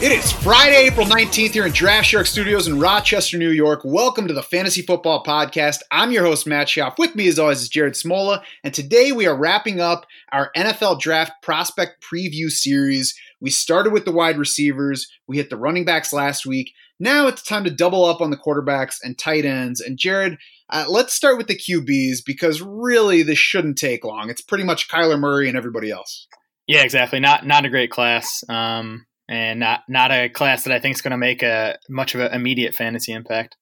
It is Friday, April 19th here in Draft Shark Studios in Rochester, New York. Welcome to the Fantasy Football Podcast. I'm your host, Matt Schauf. With me, as always, is Jared Smola. And today we are wrapping up our NFL Draft Prospect Preview Series. We started with the wide receivers, we hit the running backs last week. Now it's time to double up on the quarterbacks and tight ends. And Jared, uh, let's start with the QBs because really this shouldn't take long. It's pretty much Kyler Murray and everybody else. Yeah, exactly. Not not a great class, um, and not not a class that I think is going to make a much of an immediate fantasy impact.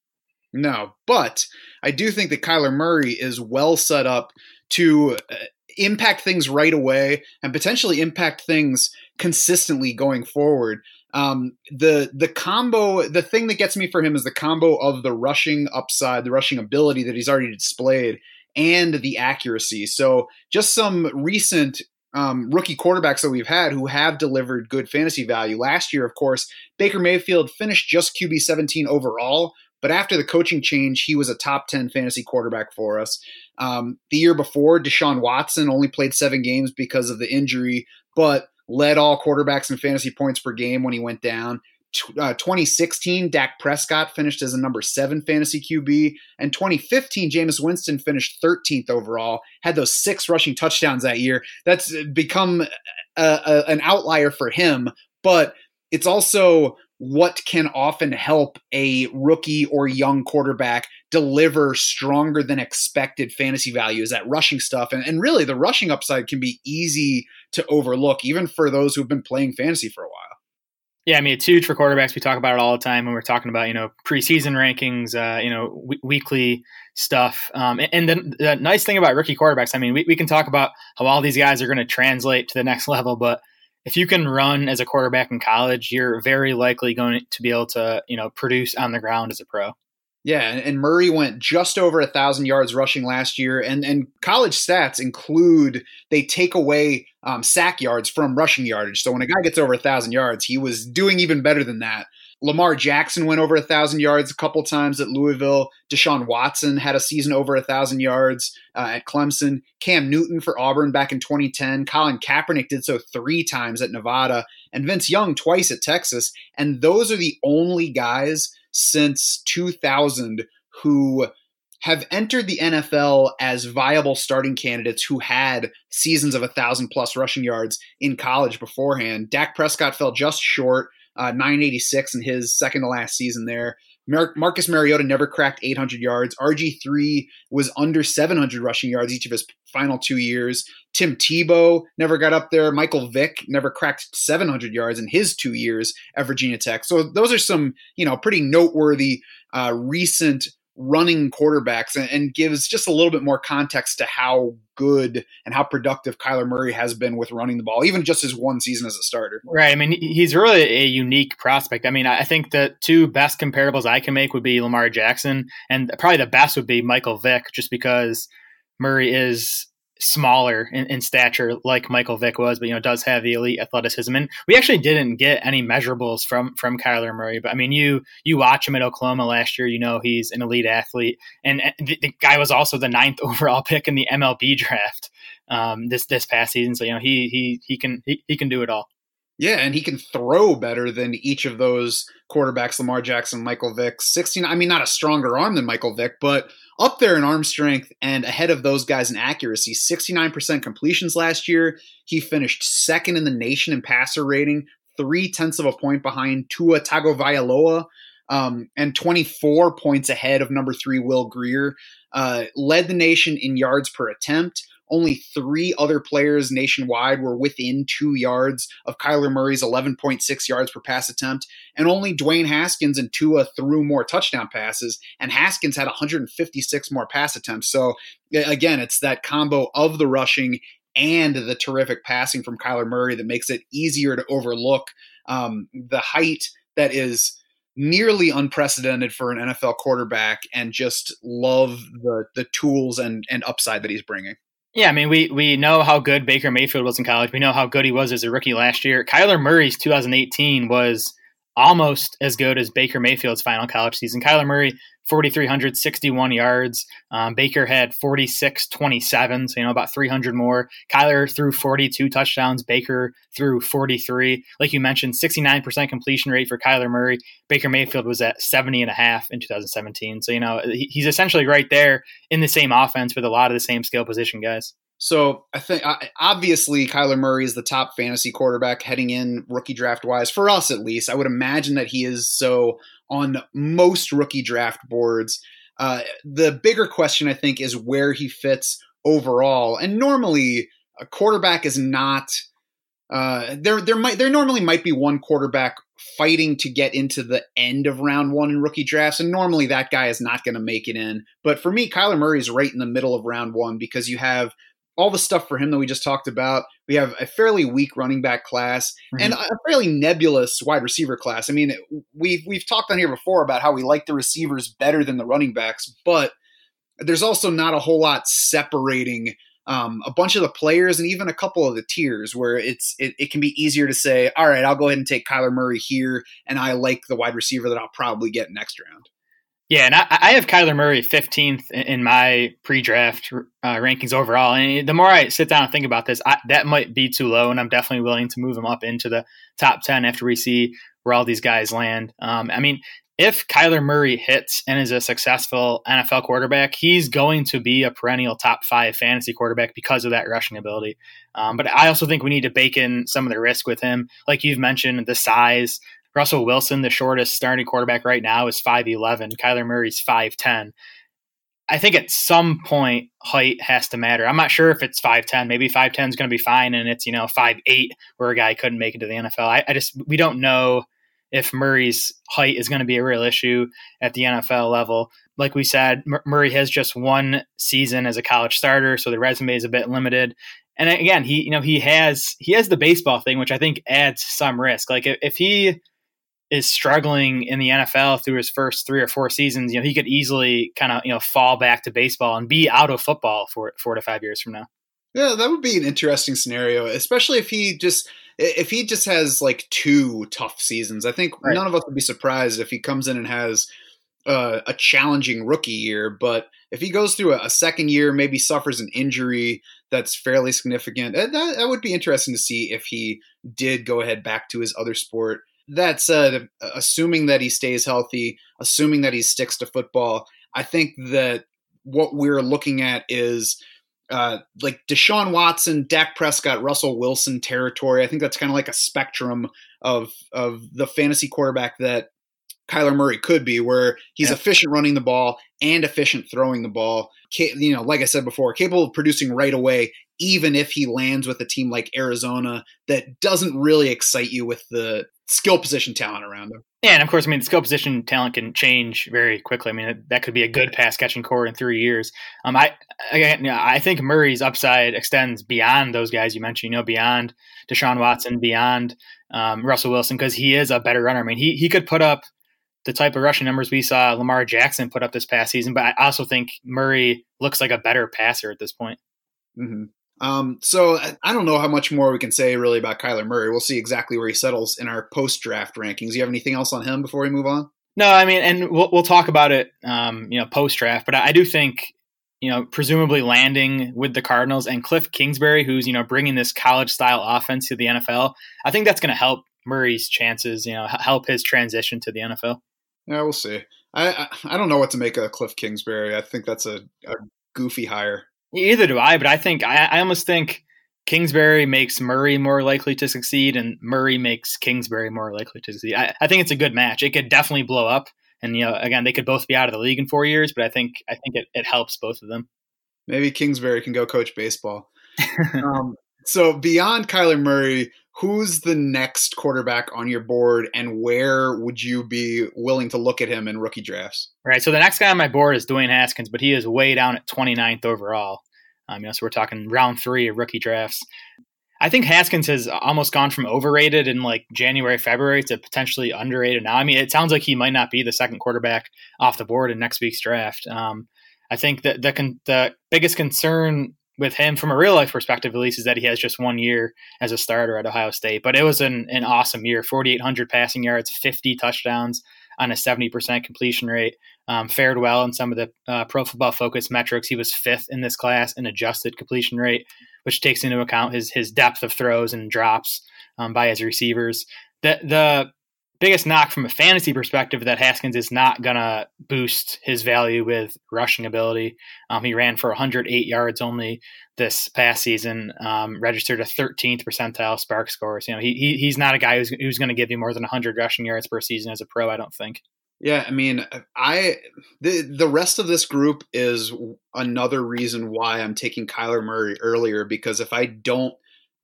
No, but I do think that Kyler Murray is well set up to uh, impact things right away and potentially impact things consistently going forward. Um, the the combo, the thing that gets me for him is the combo of the rushing upside, the rushing ability that he's already displayed, and the accuracy. So just some recent um, rookie quarterbacks that we've had who have delivered good fantasy value. Last year, of course, Baker Mayfield finished just QB 17 overall, but after the coaching change, he was a top 10 fantasy quarterback for us. Um, the year before, Deshaun Watson only played seven games because of the injury, but led all quarterbacks in fantasy points per game when he went down. Uh, 2016, Dak Prescott finished as a number seven fantasy QB. And 2015, Jameis Winston finished 13th overall, had those six rushing touchdowns that year. That's become a, a, an outlier for him, but it's also what can often help a rookie or young quarterback deliver stronger than expected fantasy values that rushing stuff and, and really the rushing upside can be easy to overlook even for those who've been playing fantasy for a while yeah, I mean, it's huge for quarterbacks. We talk about it all the time when we're talking about, you know, preseason rankings, uh, you know, w- weekly stuff. Um, and, and the, the, nice thing about rookie quarterbacks, I mean, we, we can talk about how all these guys are going to translate to the next level, but if you can run as a quarterback in college, you're very likely going to be able to, you know, produce on the ground as a pro. Yeah, and Murray went just over a thousand yards rushing last year, and and college stats include they take away um, sack yards from rushing yardage. So when a guy gets over a thousand yards, he was doing even better than that. Lamar Jackson went over a thousand yards a couple times at Louisville. Deshaun Watson had a season over a thousand yards uh, at Clemson. Cam Newton for Auburn back in 2010. Colin Kaepernick did so three times at Nevada, and Vince Young twice at Texas. And those are the only guys since 2000 who have entered the NFL as viable starting candidates who had seasons of a thousand plus rushing yards in college beforehand. Dak Prescott fell just short, uh, 986 in his second to last season there. Mar- Marcus Mariota never cracked 800 yards. RG3 was under 700 rushing yards each of his final two years. Tim Tebow never got up there. Michael Vick never cracked 700 yards in his two years at Virginia Tech. So those are some, you know, pretty noteworthy uh, recent running quarterbacks and, and, gives just a little bit more context to how good and how productive Kyler Murray has been with running the ball, even just his one season as a starter. Right. I mean, he's really a unique prospect. I mean, I think the two best comparables I can make would be Lamar Jackson, and probably the best would be Michael Vick, just because Murray is smaller in, in, stature like Michael Vick was, but you know does have the elite athleticism. And we actually didn't get any measurables from from Kyler Murray, but I mean you you watch him at Oklahoma last year, you know he's an elite athlete, and the, the guy was also the ninth overall pick in the MLB draft um, this this past season. So you know he he he can he, he can do it all. Yeah, and he can throw better than each of those quarterbacks, Lamar Jackson, Michael Vick. 16, I mean, not a stronger arm than Michael Vick, but up there in arm strength and ahead of those guys in accuracy. 69% completions last year. He finished second in the nation in passer rating, three tenths of a point behind Tua Tagovailoa, um, and 24 points ahead of number three Will Grier. Uh, led the nation in yards per attempt only three other players nationwide were within two yards of Kyler Murray's 11.6 yards per pass attempt, and only Dwayne Haskins and Tua threw more touchdown passes, and Haskins had 156 more pass attempts. So again, it's that combo of the rushing and the terrific passing from Kyler Murray that makes it easier to overlook um, the height that is nearly unprecedented for an NFL quarterback and just love the the tools and and upside that he's bringing. Yeah, I mean, we we know how good Baker Mayfield was in college. We know how good he was as a rookie last year. Kyler Murray's 2018 was almost as good as Baker Mayfield's final college season. Kyler Murray, 4,361 yards. Um, Baker had 4627, so, you know, about 300 more. Kyler threw 42 touchdowns. Baker threw 43. Like you mentioned, 69% completion rate for Kyler Murray. Baker Mayfield was at 70 and a half in 2017. So, you know, he's essentially right there in the same offense with a lot of the same skill position guys. So I think obviously Kyler Murray is the top fantasy quarterback heading in rookie draft wise for us at least. I would imagine that he is so on most rookie draft boards. Uh, the bigger question I think is where he fits overall. And normally a quarterback is not. Uh, there, there might, there normally might be one quarterback fighting to get into the end of round one in rookie drafts, and normally that guy is not going to make it in. But for me, Kyler Murray is right in the middle of round one because you have all the stuff for him that we just talked about. We have a fairly weak running back class mm-hmm. and a fairly nebulous wide receiver class. I mean, we've we've talked on here before about how we like the receivers better than the running backs, but there's also not a whole lot separating um, a bunch of the players and even a couple of the tiers where it's it, it can be easier to say, all right, I'll go ahead and take Kyler Murray here, and I like the wide receiver that I'll probably get next round. Yeah, and I, I, have Kyler Murray 15th in my pre-draft uh, rankings overall. And the more I sit down and think about this, I, that might be too low, and I'm definitely willing to move him up into the top 10 after we see where all these guys land. Um, I mean, if Kyler Murray hits and is a successful NFL quarterback, he's going to be a perennial top five fantasy quarterback because of that rushing ability. Um, but I also think we need to bake in some of the risk with him, like you've mentioned, the size. Russell Wilson, the shortest starting quarterback right now, is 5'11. Kyler Murray's 5'10. I think at some point height has to matter. I'm not sure if it's 5'10. Maybe 5'10 is going to be fine and it's, you know, 5'8 where a guy couldn't make it to the NFL. I, I just, we don't know if Murray's height is going to be a real issue at the NFL level. Like we said, Murray has just one season as a college starter, so the resume is a bit limited. And again, he, you know, he has, he has the baseball thing, which I think adds some risk. Like if, if he, is struggling in the NFL through his first three or four seasons, you know, he could easily kind of, you know, fall back to baseball and be out of football for four to five years from now. Yeah, that would be an interesting scenario, especially if he just if he just has like two tough seasons. I think right. none of us would be surprised if he comes in and has uh, a challenging rookie year, but if he goes through a, a, second year, maybe suffers an injury that's fairly significant, that, that would be interesting to see if he did go ahead back to his other sport that said, assuming that he stays healthy, assuming that he sticks to football, I think that what we're looking at is uh, like Deshaun Watson, Dak Prescott, Russell Wilson territory. I think that's kind of like a spectrum of of the fantasy quarterback that Kyler Murray could be, where he's yeah. efficient running the ball and efficient throwing the ball. You know, like I said before, capable of producing right away, even if he lands with a team like Arizona that doesn't really excite you with the skill position talent around him. Yeah, and of course, I mean, the skill position talent can change very quickly. I mean, that could be a good pass catching core in three years. Um, I again, you know, I think Murray's upside extends beyond those guys you mentioned. You know, beyond Deshaun Watson, beyond um, Russell Wilson, because he is a better runner. I mean, he he could put up the type of rushing numbers we saw Lamar Jackson put up this past season, but I also think Murray looks like a better passer at this point. Mm-hmm. Um, so I don't know how much more we can say really about Kyler Murray. We'll see exactly where he settles in our post draft rankings. You have anything else on him before we move on? No, I mean, and we'll, we'll talk about it, um, you know, post draft. But I, I do think, you know, presumably landing with the Cardinals and Cliff Kingsbury, who's you know bringing this college style offense to the NFL, I think that's going to help Murray's chances. You know, help his transition to the NFL. Yeah, we'll see. I, I, I don't know what to make of Cliff Kingsbury. I think that's a, a goofy hire. Either do I, but I think I, I almost think Kingsbury makes Murray more likely to succeed, and Murray makes Kingsbury more likely to succeed. I, I think it's a good match. It could definitely blow up, and you know, again, they could both be out of the league in four years, but I think I think it, it helps both of them. Maybe Kingsbury can go coach baseball. um, so beyond Kyler Murray, who's the next quarterback on your board and where would you be willing to look at him in rookie drafts? Right. So the next guy on my board is Dwayne Haskins, but he is way down at 29th overall. Um, you know, so we're talking round three of rookie drafts. I think Haskins has almost gone from overrated in like January, February to potentially underrated now. I mean, it sounds like he might not be the second quarterback off the board in next week's draft. Um, I think that the, con- the biggest concern with him from a real life perspective, at least, is that he has just one year as a starter at Ohio State. But it was an, an awesome year 4,800 passing yards, 50 touchdowns on a 70% completion rate. Um, fared well in some of the uh, pro football focus metrics. He was fifth in this class in adjusted completion rate, which takes into account his, his depth of throws and drops um, by his receivers. The, the biggest knock from a fantasy perspective that Haskins is not going to boost his value with rushing ability. Um, he ran for 108 yards only this past season, um, registered a 13th percentile SPARQ scores. You know, he, he he's not a guy who's, who's going to give you more than 100 rushing yards per season as a pro. I don't think. Yeah, I mean, I the the rest of this group is another reason why I'm taking Kyler Murray earlier because if I don't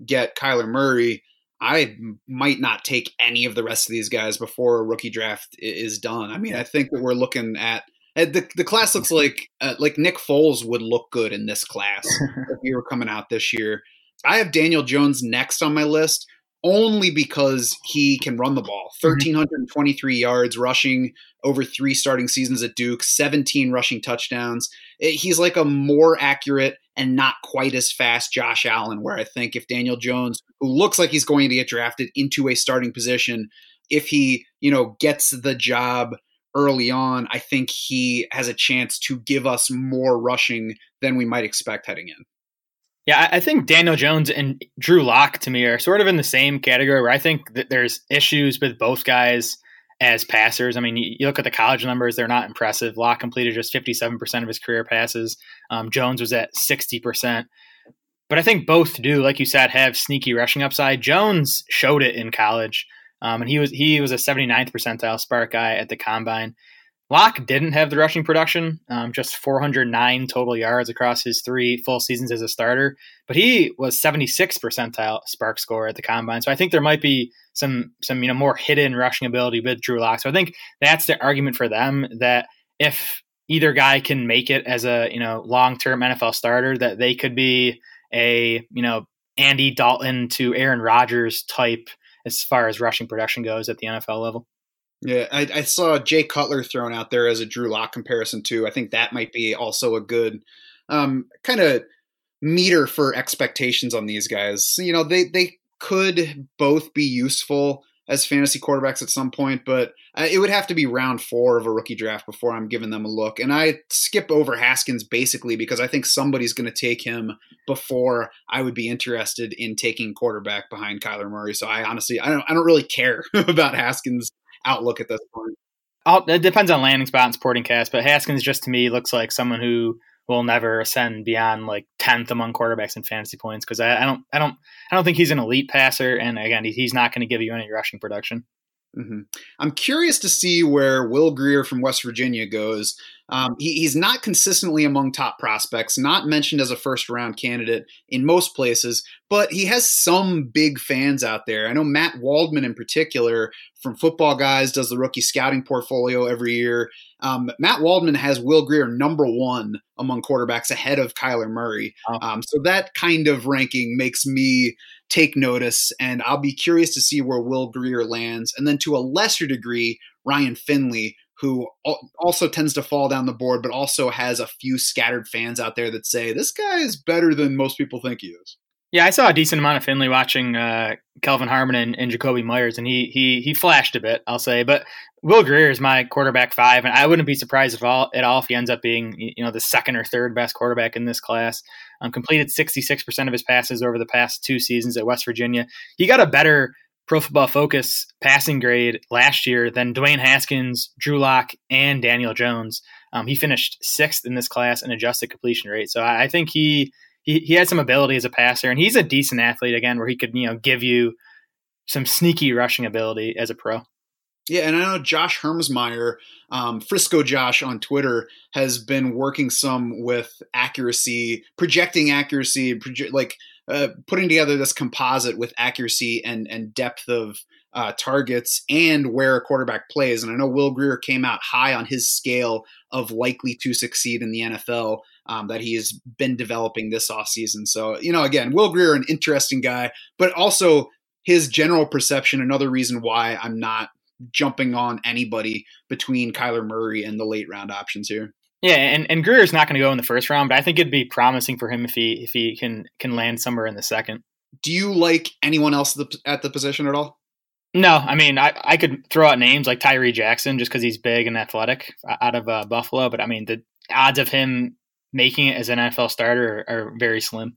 get Kyler Murray, I might not take any of the rest of these guys before a rookie draft is done. I mean, I think that we're looking at the the class looks like uh, like Nick Foles would look good in this class if we were coming out this year. I have Daniel Jones next on my list only because he can run the ball. 1323 mm-hmm. yards rushing over 3 starting seasons at Duke, 17 rushing touchdowns. He's like a more accurate and not quite as fast Josh Allen, where I think if Daniel Jones, who looks like he's going to get drafted into a starting position, if he, you know, gets the job early on, I think he has a chance to give us more rushing than we might expect heading in. Yeah, I think Daniel Jones and Drew Lock to me are sort of in the same category where I think that there's issues with both guys as passers. I mean, you, look at the college numbers; they're not impressive. Lock completed just 57% of his career passes. Um, Jones was at 60%. But I think both do, like you said, have sneaky rushing upside. Jones showed it in college, um, and he was he was a 79th percentile SPARQ guy at the combine. Lock didn't have the rushing production, um, just 409 total yards across his three full seasons as a starter, but he was 76 percentile SPARQ score at the combine. So I think there might be some some you know more hidden rushing ability with Drew Lock. So I think that's the argument for them that if either guy can make it as a you know long term NFL starter, that they could be a you know Andy Dalton to Aaron Rodgers type as far as rushing production goes at the NFL level. Yeah, I, I, saw Jay Cutler thrown out there as a Drew Lock comparison too. I think that might be also a good um, kind of meter for expectations on these guys. You know, they they could both be useful as fantasy quarterbacks at some point, but uh, it would have to be round four of a rookie draft before I'm giving them a look. And I skip over Haskins basically because I think somebody's going to take him before I would be interested in taking quarterback behind Kyler Murray. So I honestly, I don't, I don't really care about Haskins outlook at this point. I'll, it depends on landing spot and supporting cast, but Haskins just to me looks like someone who will never ascend beyond like tenth among quarterbacks in fantasy points because I, I, don't I don't I don't think he's an elite passer, and again he's not going to give you any rushing production. Mm-hmm. I'm curious to see where Will Grier from West Virginia goes. Um, he, he's not consistently among top prospects, not mentioned as a first round candidate in most places, but he has some big fans out there. I know Matt Waldman in particular from Football Guys does the rookie scouting portfolio every year. Um, Matt Waldman has Will Grier number one among quarterbacks ahead of Kyler Murray. Um, so that kind of ranking makes me take notice, and I'll be curious to see where Will Grier lands. And then to a lesser degree, Ryan Finley, who also tends to fall down the board, but also has a few scattered fans out there that say this guy is better than most people think he is. Yeah, I saw a decent amount of Finley watching uh, Kelvin Harmon and, and Jakobi Meyers, and he he he flashed a bit, I'll say. But Will Grier is my quarterback five, and I wouldn't be surprised at all at all if he ends up being you know the second or third best quarterback in this class. Um, completed sixty six percent of his passes over the past two seasons at West Virginia. He got a better Pro Football Focus passing grade last year than Dwayne Haskins, Drew Lock, and Daniel Jones. Um, he finished sixth in this class in adjusted completion rate. So I, I think he he, he has some ability as a passer, and he's a decent athlete again, where he could you know give you some sneaky rushing ability as a pro. Yeah, and I know Josh Hermsmeyer, um, Frisco Josh on Twitter, has been working some with accuracy, projecting accuracy, proje- like uh, putting together this composite with accuracy and and depth of uh, targets and where a quarterback plays. And I know Will Grier came out high on his scale of likely to succeed in the NFL um, that he has been developing this offseason. So, you know, again, Will Grier an interesting guy, but also his general perception, another reason why I'm not jumping on anybody between Kyler Murray and the late round options here. Yeah, and, and Grier's not going to go in the first round, but I think it'd be promising for him if he if he can can land somewhere in the second. Do you like anyone else at the, at the position at all? No, I mean I, I could throw out names like Tyree Jackson just because he's big and athletic out of uh, Buffalo, but I mean the odds of him making it as an NFL starter are, are very slim.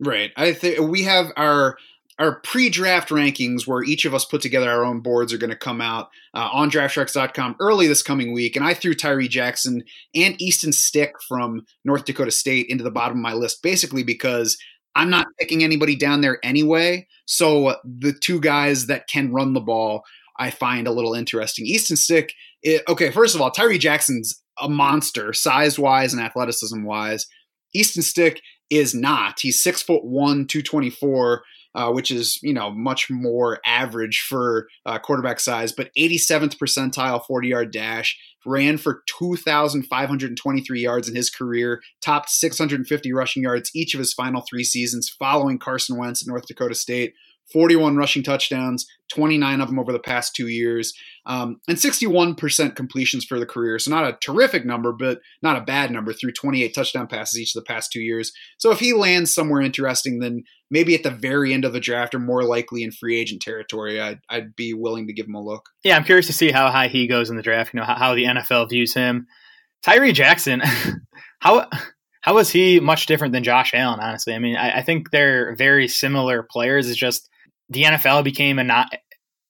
Right. I think we have our our pre-draft rankings where each of us put together our own boards are going to come out uh, on draftsharks.com early this coming week. And i threw tyree jackson and easton stick from north dakota state into the bottom of my list basically because i'm not picking anybody down there anyway. So the two guys that can run the ball i find a little interesting. Easton stick it, okay first of all tyree jackson's a monster size wise and athleticism wise easton stick is not. He's six foot one 224 uh, which is you know much more average for uh, quarterback size, but 87th percentile 40 yard dash. Ran for 2,523 yards in his career, topped 650 rushing yards each of his final three seasons following Carson Wentz at North Dakota State. 41 rushing touchdowns, 29 of them over the past two years, um, and 61% completions for the career. So, not a terrific number, but not a bad number through 28 touchdown passes each of the past two years. So, if he lands somewhere interesting, then maybe at the very end of the draft or more likely in free agent territory, I'd, I'd be willing to give him a look. Yeah, I'm curious to see how high he goes in the draft, you know, how, how the NFL views him. Tyree Jackson, how how is he much different than Josh Allen? Honestly, I mean, I, I, think they're very similar players. It's just the NFL became a not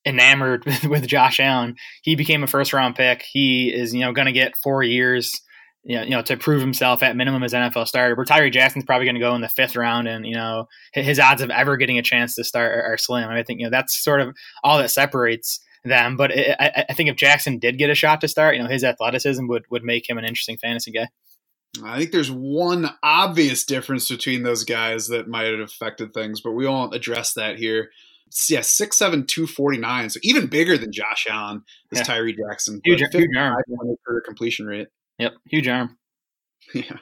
enamored with, Josh Allen. He became a first round pick. He is, you know, going to get four years, you know, you know, to prove himself at minimum as NFL starter. Where Tyree Jackson's probably going to go in the fifth round, and you know, his odds of ever getting a chance to start are, slim. I think you know that's sort of all that separates them. But it, I, I think if Jackson did get a shot to start, you know, his athleticism would would make him an interesting fantasy guy. I think there's one obvious difference between those guys that might have affected things, but we won't address that here. Yeah, six seven two forty nine, so even bigger than Josh Allen is yeah. Tyree Jackson. Huge, huge arm for completion rate. Yep, huge arm. Yeah.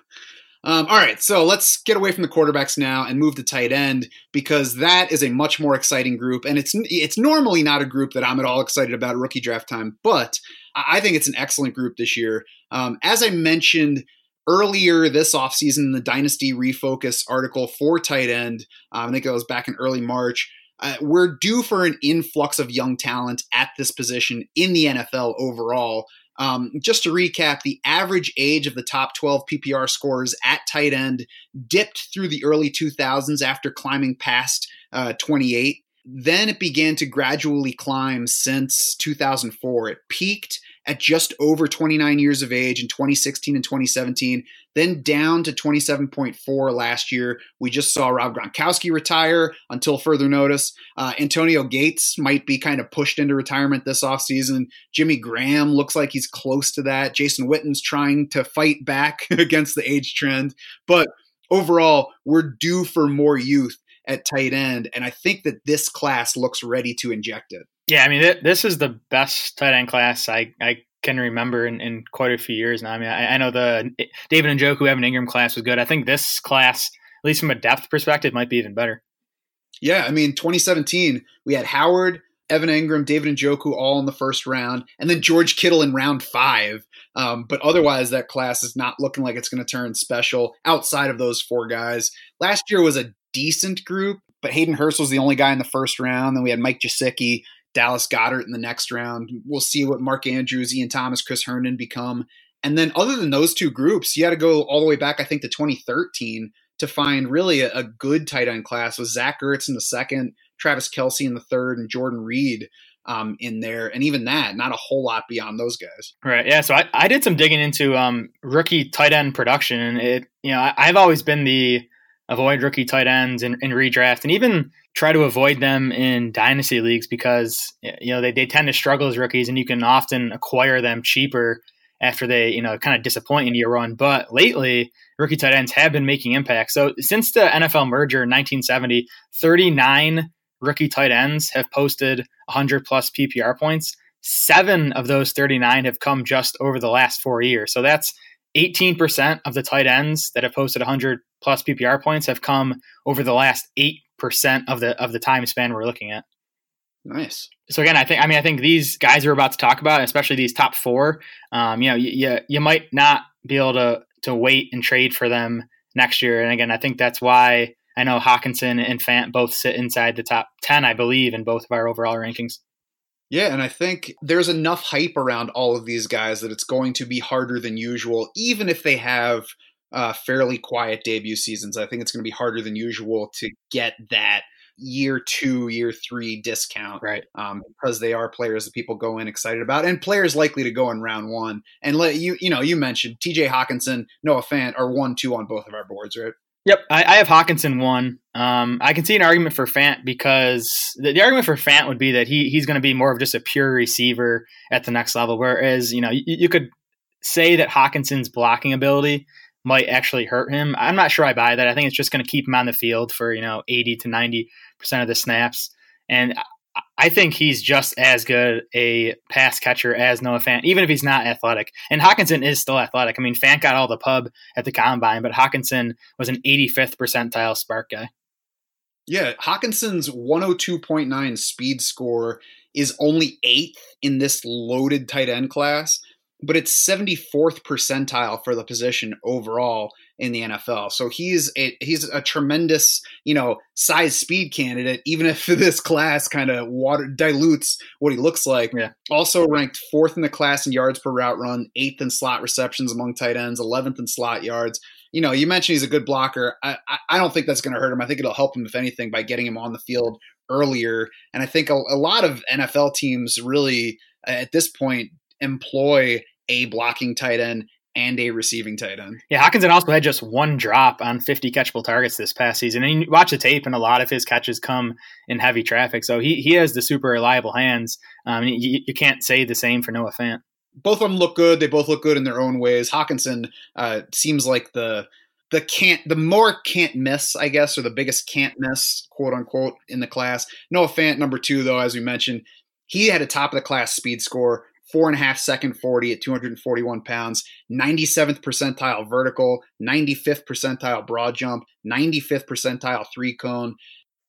Um, all right, so let's get away from the quarterbacks now and move to tight end because that is a much more exciting group, and it's it's normally not a group that I'm at all excited about rookie draft time, but I think it's an excellent group this year. Um, as I mentioned earlier this offseason, the Dynasty Refocus article for tight end, um, I think it was back in early March. Uh, we're due for an influx of young talent at this position in the NFL overall. Um, just to recap, the average age of the top 12 PPR scorers at tight end dipped through the early 2000s after climbing past uh, 28. Then it began to gradually climb since 2004. It peaked at just over 29 years of age in 2016 and 2017, then down to 27.4 last year. We just saw Rob Gronkowski retire until further notice. Uh, Antonio Gates might be kind of pushed into retirement this offseason. Jimmy Graham looks like he's close to that. Jason Witten's trying to fight back against the age trend. But overall, we're due for more youth at tight end. And I think that this class looks ready to inject it. Yeah, I mean, th- this is the best tight end class I, I can remember in, in quite a few years now. I mean, I, I know the David Njoku, Evan Engram class was good. I think this class, at least from a depth perspective, might be even better. Yeah, I mean, 2017, we had Howard, Evan Engram, David and Njoku all in the first round, and then George Kittle in round five. Um, but otherwise, that class is not looking like it's going to turn special outside of those four guys. Last year was a decent group, but Hayden Hurst was the only guy in the first round. Then we had Mike Gesicki, Dallas Goedert in the next round. We'll see what Mark Andrews, Ian Thomas, Chris Herndon become. And then, other than those two groups, you had to go all the way back, I think, to 2013 to find really a, a good tight end class with Zach Ertz in the second, Travis Kelce in the third, and Jordan Reed um, in there. And even that, not a whole lot beyond those guys. Right. Yeah. So I, I did some digging into um, rookie tight end production. And it, you know, I, I've always been the avoid rookie tight ends in, in redraft and even try to avoid them in dynasty leagues because you know they, they tend to struggle as rookies and you can often acquire them cheaper after they you know kind of disappoint in your run but lately rookie tight ends have been making impacts so since the nfl merger in 1970 39 rookie tight ends have posted 100 plus ppr points. Seven of those 39 have come just over the last four years. So that's 18% of the tight ends that have posted 100 plus PPR points have come over the last 8% of the of the time span we're looking at. Nice. So again, I think I mean I think these guys we're about to talk about, especially these top four, um, you know, you, you, you might not be able to to wait and trade for them next year. And again, I think that's why I know Hockenson and Fant both sit inside the top 10, I believe, in both of our overall rankings. Yeah, and I think there's enough hype around all of these guys that it's going to be harder than usual, even if they have uh, fairly quiet debut seasons. I think it's going to be harder than usual to get that year two, year three discount, right? Um, because they are players that people go in excited about, and players likely to go in round one. And let you, you know, you mentioned T.J. Hockenson, Noah Fant are one, two on both of our boards, right? Yep, I, I have Hockenson one. Um, I can see an argument for Fant because the, the argument for Fant would be that he he's going to be more of just a pure receiver at the next level. Whereas you know you, you could say that Hockenson's blocking ability might actually hurt him. I'm not sure I buy that. I think it's just going to keep him on the field for, you know, 80 to 90% of the snaps. And I think he's just as good a pass catcher as Noah Fant, even if he's not athletic. And Hockenson is still athletic. I mean, Fant got all the pub at the combine, but Hockenson was an 85th percentile SPARQ guy. Yeah, Hockenson's 102.9 speed score is only eighth in this loaded tight end class but it's 74th percentile for the position overall in the NFL. So he's a he's a tremendous, you know, size speed candidate even if this class kind of water dilutes what he looks like. Yeah. Also ranked 4th in the class in yards per route run, 8th in slot receptions among tight ends, 11th in slot yards. You know, you mentioned he's a good blocker. I I don't think that's going to hurt him. I think it'll help him if anything by getting him on the field earlier. And I think a, a lot of NFL teams really at this point employ a blocking tight end and a receiving tight end. Yeah, Hockenson also had just one drop on 50 catchable targets this past season. And you watch the tape, and a lot of his catches come in heavy traffic. So he, he has the super reliable hands. Um, you, you, can't say the same for Noah Fant. Both of them look good. They both look good in their own ways. Hockenson uh, seems like the the can't the more can't miss, I guess, or the biggest can't miss, quote unquote, in the class. Noah Fant, number two, though, as we mentioned, he had a top of the class speed score four and a half second 40 at 241 pounds, 97th percentile vertical, 95th percentile broad jump, 95th percentile three cone.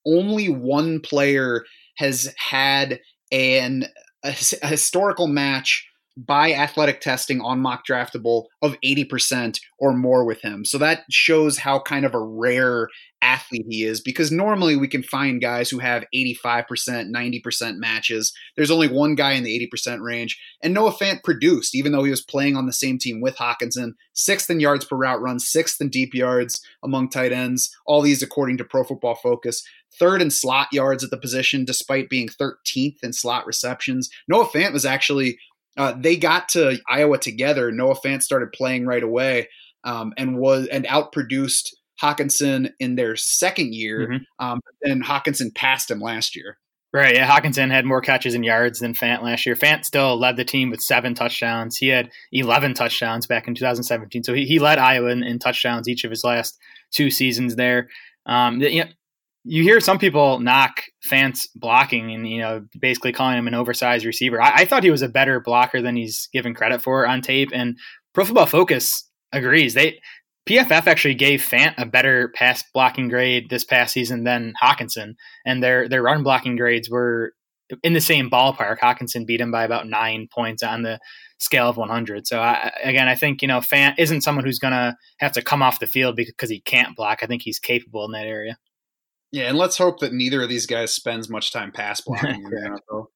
Only one player has had an a, a historical match by athletic testing on MockDraftable of 80% or more with him. So that shows how kind of a rare athlete he is because normally we can find guys who have 85%, 90% matches. There's only one guy in the 80% range. And Noah Fant produced, even though he was playing on the same team with Hockenson, sixth in yards per route run, sixth in deep yards among tight ends. All these according to Pro Football Focus. Third in slot yards at the position, despite being 13th in slot receptions. Noah Fant was actually uh, they got to Iowa together. Noah Fant started playing right away um, and was and outproduced Hockenson in their second year. Mm-hmm. Um, then Hockenson passed him last year. Right. Yeah. Hockenson had more catches and yards than Fant last year. Fant still led the team with seven touchdowns. He had 11 touchdowns back in 2017. So he, he led Iowa in, in touchdowns each of his last two seasons there. Um, you know, you hear some people knock Fant's blocking and you know basically calling him an oversized receiver. I, I, thought he was a better blocker than he's given credit for on tape, and Pro Football Focus agrees. They PFF actually gave Fant a better pass blocking grade this past season than Hockenson, and their their run blocking grades were in the same ballpark. Hockenson beat him by about nine points on the scale of 100. So I, again, I think you know Fant isn't someone who's going to have to come off the field because he can't block. I think he's capable in that area. Yeah, and let's hope that neither of these guys spends much time pass blocking in the NFL.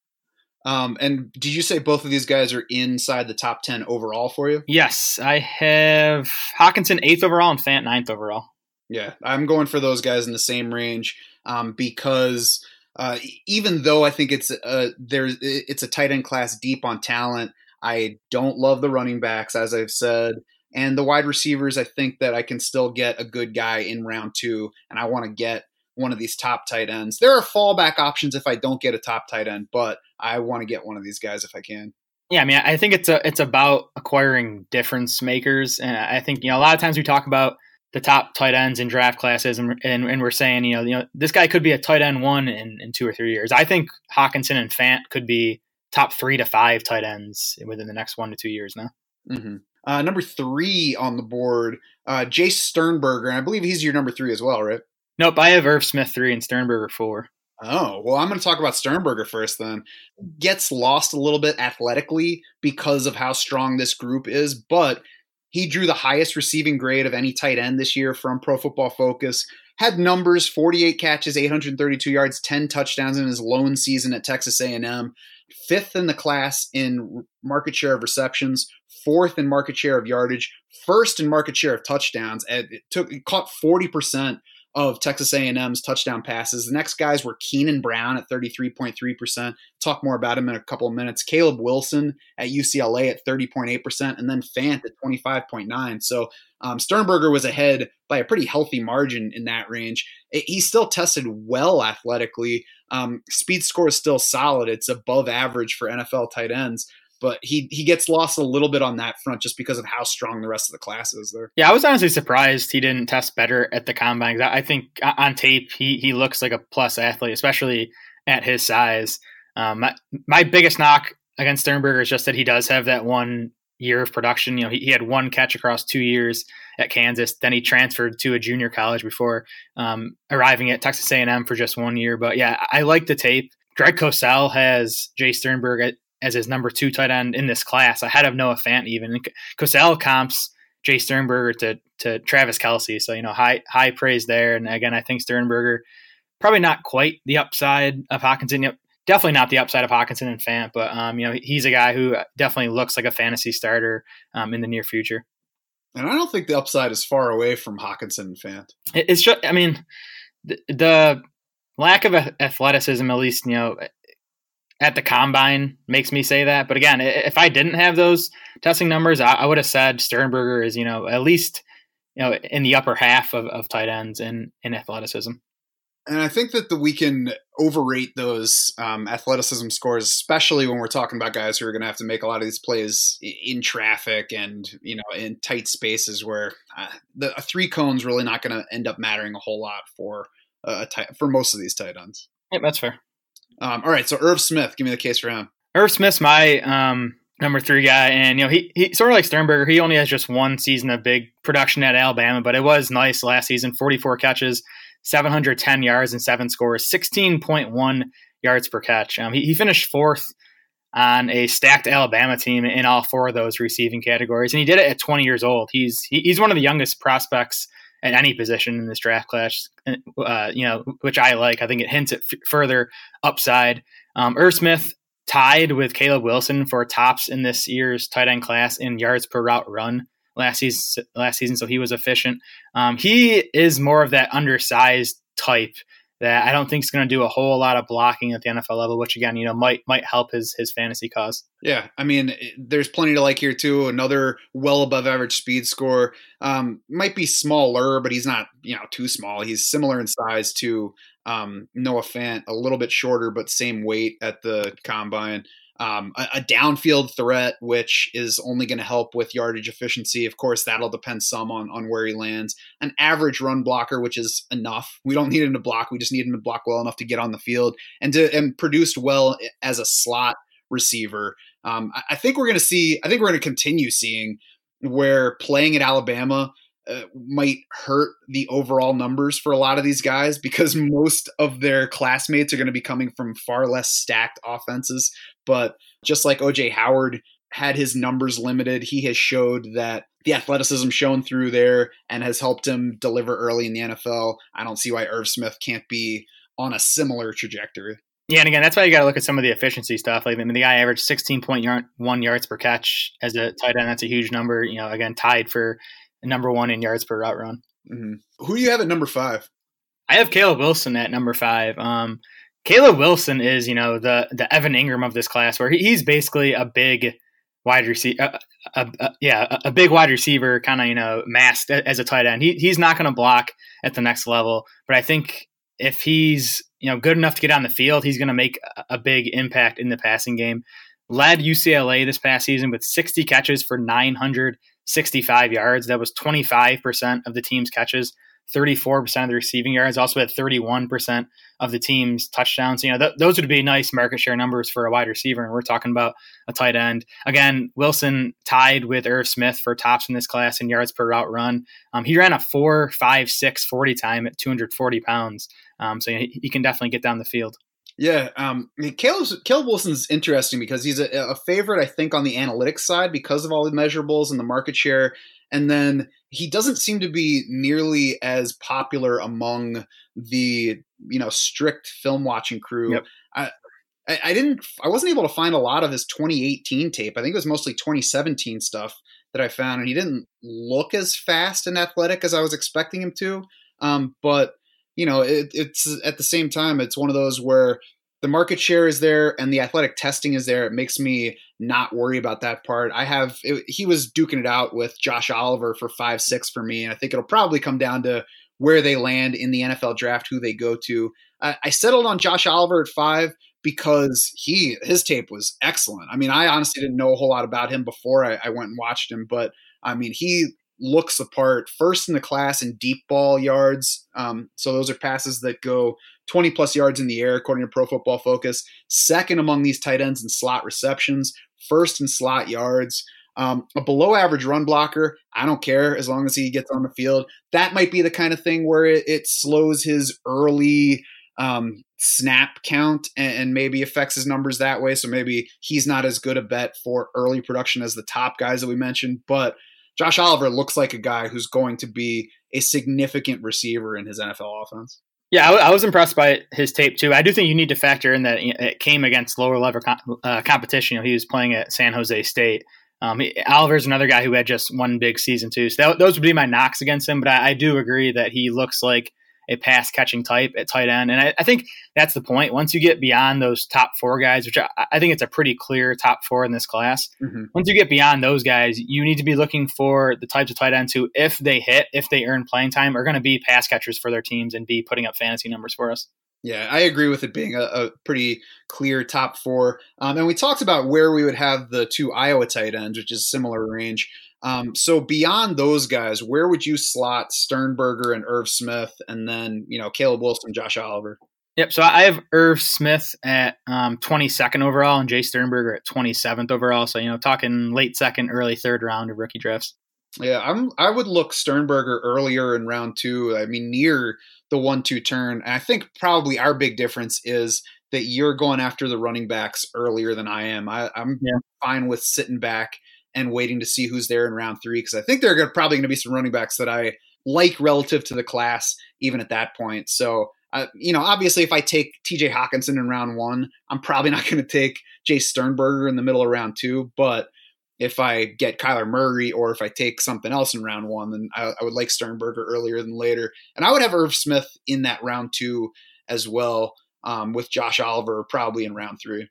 Um, and did you say both of these guys are inside the top 10 overall for you? Yes, I have Hockenson eighth overall and Fant ninth overall. Yeah, I'm going for those guys in the same range um, because uh, even though I think it's a, there's it's a tight end class deep on talent, I don't love the running backs as I've said, and the wide receivers. I think that I can still get a good guy in round two, and I want to get one of these top tight ends. There are fallback options if I don't get a top tight end, but I want to get one of these guys if I can. Yeah, I mean, I think it's a it's about acquiring difference makers, and I think you know a lot of times we talk about the top tight ends in draft classes, and, and, and we're saying you know you know this guy could be a tight end one in, in two or three years. I think Hockenson and Fant could be top three to five tight ends within the next one to two years now. Mm-hmm. Uh, number three on the board, uh, Jace Sternberger, and I believe he's your number three as well, right? Nope, I have Irv Smith three and Sternberger four. Oh, well, I'm going to talk about Sternberger first then. Gets lost a little bit athletically because of how strong this group is, but He drew the highest receiving grade of any tight end this year from Pro Football Focus. Had numbers: 48 catches, 832 yards, 10 touchdowns in his lone season at Texas A&M. Fifth in the class in market share of receptions, fourth in market share of yardage, first in market share of touchdowns. It took it caught 40% of Texas A&M's touchdown passes. The next guys were Keenan Brown at 33.3%. Talk more about him in a couple of minutes. Caleb Wilson at UCLA at 30.8%, and then Fant at 25.9. So um, Sternberger was ahead by a pretty healthy margin in that range. It, he still tested well athletically. Um, speed score is still solid. It's above average for NFL tight ends but he he gets lost a little bit on that front just because of how strong the rest of the class is there. Yeah, I was honestly surprised he didn't test better at the combine. I think on tape he he looks like a plus athlete, especially at his size. Um, my, my biggest knock against Sternberger is just that he does have that one year of production. You know, he, he had one catch across two years at Kansas. Then he transferred to a junior college before um, arriving at Texas A&M for just one year. But yeah, I like the tape. Greg Cosell has Jace Sternberger as his number two tight end in this class, ahead of Noah Fant even. And Cosell comps Jace Sternberger to to Travis Kelce, so you know high high praise there. And again, I think Sternberger probably not quite the upside of Hockenson. Yep, definitely not the upside of Hockenson and Fant, but um, you know he's a guy who definitely looks like a fantasy starter um, in the near future. And I don't think the upside is far away from Hockenson and Fant. It's just, I mean, the, the lack of athleticism, at least you know at the combine makes me say that. But again, if I didn't have those testing numbers, I, I would have said Sternberger is, you know, at least, you know, in the upper half of, of tight ends in, in athleticism. And I think that the, we can overrate those um, athleticism scores, especially when we're talking about guys who are going to have to make a lot of these plays in traffic and you know in tight spaces where uh, the a three cone's really not going to end up mattering a whole lot for uh, tight, for most of these tight ends. Yeah, that's fair. Um, all right, so Irv Smith, give me the case for him. Irv Smith's my um, number three guy, and you know he, he sort of like Sternberger. He only has just one season of big production at Alabama, but it was nice last season. Forty four catches, seven hundred ten yards, and seven scores, sixteen point one yards per catch. Um, he, he finished fourth on a stacked Alabama team in all four of those receiving categories, and he did it at 20 years old. He's he, he's one of the youngest prospects at any position in this draft class, uh, you know, which I like. I think it hints at f- further upside. Um, Smith tied with Caleb Wilson for tops in this year's tight end class in yards per route run last season. Last season, so he was efficient. Um, he is more of that undersized type that I don't think is going to do a whole lot of blocking at the NFL level, which again, you know, might might help his his fantasy cause. Yeah, I mean, there's plenty to like here too. Another well above average speed score. Um, might be smaller, but he's not you know too small. He's similar in size to um, Noah Fant, a little bit shorter, but same weight at the combine um, a, a, downfield threat, which is only going to help with yardage efficiency. Of course, that'll depend some on, on where he lands. An average run blocker, which is enough. We don't need him to block. We just need him to block well enough to get on the field and to and produced well as a slot receiver. Um, I, I think we're going to see. I think we're going to continue seeing where playing at Alabama. Uh, might hurt the overall numbers for a lot of these guys because most of their classmates are going to be coming from far less stacked offenses but just like OJ Howard had his numbers limited, he has showed that the athleticism shown through there and has helped him deliver early in the NFL. I don't see why Irv Smith can't be on a similar trajectory. Yeah, and again, that's why you got to look at some of the efficiency stuff. Like, I mean, the guy averaged 16.1 yards per catch as a tight end. That's a huge number. You know, again, tied for number one in yards per route run. Mm-hmm. Who do you have at number five? I have Caleb Wilson at number five. Um, Caleb Wilson is, you know, the the Evan Engram of this class, where he's basically a big wide receiver, uh, uh, uh, yeah, a, big wide receiver, kind of you know masked as a tight end. He, he's not going to block at the next level, but I think if he's you know good enough to get on the field, he's going to make a big impact in the passing game. Led UCLA this past season with 60 catches for 965 yards. That was 25% of the team's catches. 34% of the receiving yards, also had 31% of the team's touchdowns. You know, th- those would be nice market share numbers for a wide receiver. And we're talking about a tight end. Again, Wilson tied with Irv Smith for tops in this class in yards per route run. Um, he ran a 4 5 6 40 time at 240 pounds. Um, so you know, he, he can definitely get down the field. Yeah, um, I mean, Caleb, Caleb Wilson's interesting because he's a, a, favorite, I think, on the analytics side because of all the measurables and the market share And then he doesn't seem to be nearly as popular among the you know strict film watching crew. Yep. I, I, I didn't. I wasn't able to find a lot of his 2018 tape. I think it was mostly 2017 stuff that I found, and he didn't look as fast and athletic as I was expecting him to. Um, but you know, it, it's at the same time, it's one of those where the market share is there and the athletic testing is there. It makes me not worry about that part. I have it, he was duking it out with Josh Oliver for five six for me, and I think it'll probably come down to where they land in the NFL draft, who they go to. I, I settled on Josh Oliver at five because he his tape was excellent. I mean, I honestly didn't know a whole lot about him before I, I went and watched him, but I mean, he looks apart first in the class in deep ball yards. Um, so those are passes that go 20 plus yards in the air, according to Pro Football Focus. Second among these tight ends in slot receptions, first in slot yards. Um, a below average run blocker, I don't care as long as he gets on the field. That might be the kind of thing where it, it slows his early um, snap count and, and, maybe affects his numbers that way. So maybe he's not as good a bet for early production as the top guys that we mentioned. But Josh Oliver looks like a guy who's going to be a significant receiver in his NFL offense. Yeah, I, was impressed by his tape too. I do think you need to factor in that it came against lower level uh, competition. You know, he was playing at San Jose State. Um, he, Oliver's another guy who had just one big season too. So that, those would be my knocks against him. But I, I do agree that he looks like a pass catching type at tight end. And I, I, think that's the point. Once you get beyond those top four guys, which I, I think it's a pretty clear top four in this class, mm-hmm. once you get beyond those guys, you need to be looking for the types of tight ends who, if they hit, if they earn playing time, are going to be pass catchers for their teams and be putting up fantasy numbers for us. Yeah, I agree with it being a, a pretty clear top four. Um, and we talked about where we would have the two Iowa tight ends, which is similar range. Um, so beyond those guys, where would you slot Sternberger and Irv Smith, and then you know Caleb Wilson, Josh Oliver? Yep. So I have Irv Smith at um, 22nd overall and Jace Sternberger at 27th overall. So you know, talking late second, early third round of rookie drafts. Yeah, I'm. I would look Sternberger earlier in round two. I mean, near the one-two turn. And I think probably our big difference is that you're going after the running backs earlier than I am. I, am yeah. fine with sitting back and waiting to see who's there in round three because I think there are probably going to be some running backs that I like relative to the class even at that point. So, uh, you know, obviously, if I take TJ Hockenson in round one, I'm probably not going to take Jace Sternberger in the middle of round two. But if I get Kyler Murray or if I take something else in round one, then I, I would like Sternberger earlier than later. And I would have Irv Smith in that round two as well, um, with Josh Oliver probably in round three.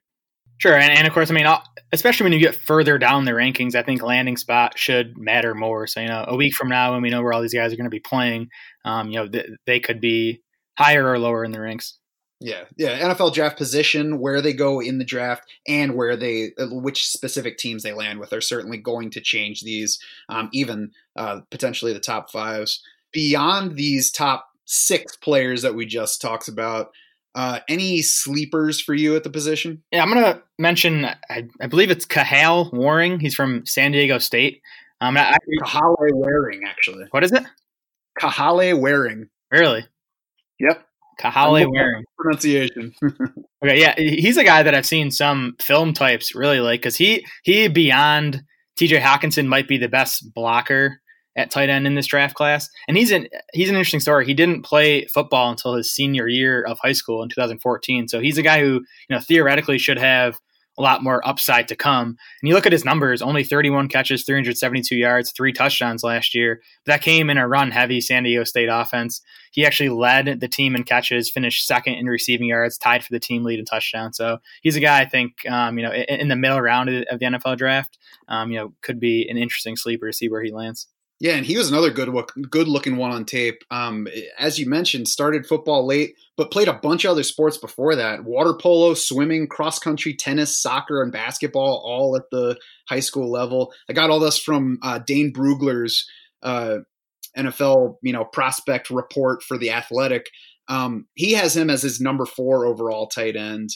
Sure, and, and, of course, I mean, especially when you get further down the rankings, I think landing spot should matter more. So, you know, a week from now, when we know where all these guys are going to be playing, um, you know, th- they could be higher or lower in the ranks. Yeah, yeah. NFL draft position, where they go in the draft, and where they, uh, which specific teams they land with, are certainly going to change these. Um, even uh, potentially the top fives beyond these top six players that we just talked about. Uh, any sleepers for you at the position? Yeah, I'm gonna mention. I, I believe it's Kahale Warring. He's from San Diego State. Um, I, I, Kahale Warring, actually. What is it? Kahale Warring. Really? Yep. Kahale Warring. Pronunciation. okay, yeah, he's a guy that I've seen some film types really like because he he beyond T.J. Hockenson might be the best blocker at tight end in this draft class. And he's an he's an interesting story. He didn't play football until his senior year of high school in 2014. So he's a guy who, you know, theoretically should have a lot more upside to come. And you look at his numbers, only 31 catches, 372 yards, three touchdowns last year. That came in a run heavy San Diego State offense. He actually led the team in catches, finished second in receiving yards, tied for the team lead in touchdowns. So he's a guy I think, um, you know, in, in, the middle round of the NFL draft, um, you know, could be an interesting sleeper to see where he lands. Yeah, and he was another good look, good looking one on tape. Um, as you mentioned, started football late, but played a bunch of other sports before that: water polo, swimming, cross country, tennis, soccer, and basketball, all at the high school level. I got all this from uh, Dane Brugler's uh, NFL, you know, prospect report for the Athletic. Um, he has him as his number four overall tight end.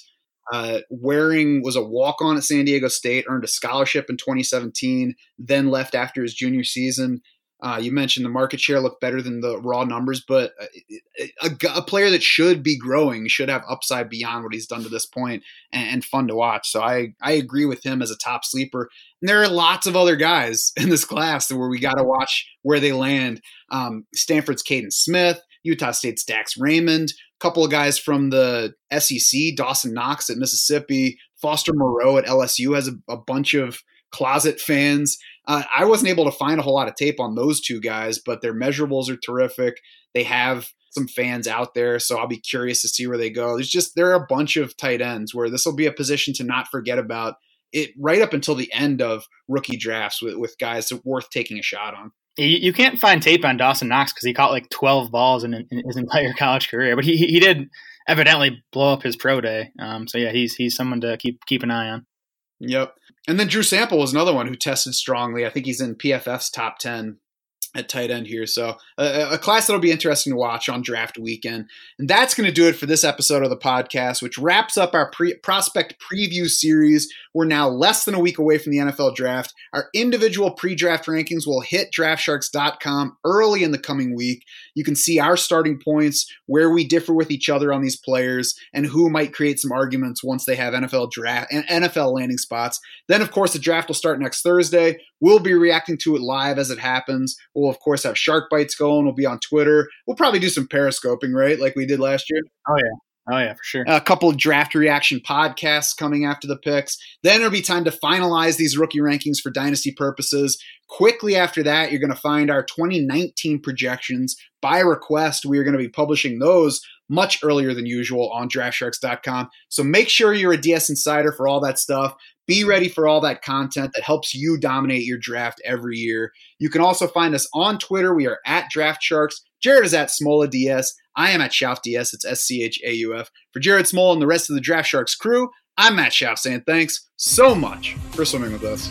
Uh, Warring was a walk on at San Diego State, earned a scholarship in 2017, then left after his junior season. Uh, you mentioned the market share looked better than the raw numbers, but a, a, a, player that should be growing should have upside beyond what he's done to this point and, and, fun to watch. So I, I agree with him as a top sleeper. And there are lots of other guys in this class where we got to watch where they land. Um, Stanford's Kaden Smith, Utah State's Dax Raymond, a couple of guys from the SEC, Dawson Knox at Mississippi, Foster Moreau at LSU has a, a bunch of closet fans. Uh, I wasn't able to find a whole lot of tape on those two guys, but their measurables are terrific. They have some fans out there, so I'll be curious to see where they go. There's just there are a bunch of tight ends where this will be a position to not forget about it right up until the end of rookie drafts with, with guys worth taking a shot on. You, can't find tape on Dawson Knox because he caught like 12 balls in, in, his entire college career, but he he did evidently blow up his pro day. Um, so yeah, he's he's someone to keep keep an eye on. Yep. And then Drew Sample was another one who tested strongly. I think he's in PFF's top 10 at tight end here. So a, a, class that'll be interesting to watch on draft weekend. And that's going to do it for this episode of the podcast, which wraps up our pre- prospect preview series. We're now less than a week away from the NFL draft. Our individual pre-draft rankings will hit draftsharks.com early in the coming week. You can see our starting points, where we differ with each other on these players, and who might create some arguments once they have NFL draft and NFL landing spots. Then, of course, the draft will start next Thursday. We'll be reacting to it live as it happens. We'll of course have shark bites going. We'll be on Twitter. We'll probably do some periscoping, right? Like we did last year. Oh yeah. Oh yeah, for sure. A couple of draft reaction podcasts coming after the picks. Then it'll be time to finalize these rookie rankings for dynasty purposes. Quickly after that, you're going to find our 2019 projections by request. We are going to be publishing those much earlier than usual on draftsharks.com. So make sure you're a DS insider for all that stuff. Be ready for all that content that helps you dominate your draft every year. You can also find us on Twitter. We are at Draft Sharks. Jared is at Smola DS. I am at Schauf DS. It's S C H A U F. For Jared Smola and the rest of the Draft Sharks crew, I'm Matt Schauf saying thanks so much for swimming with us.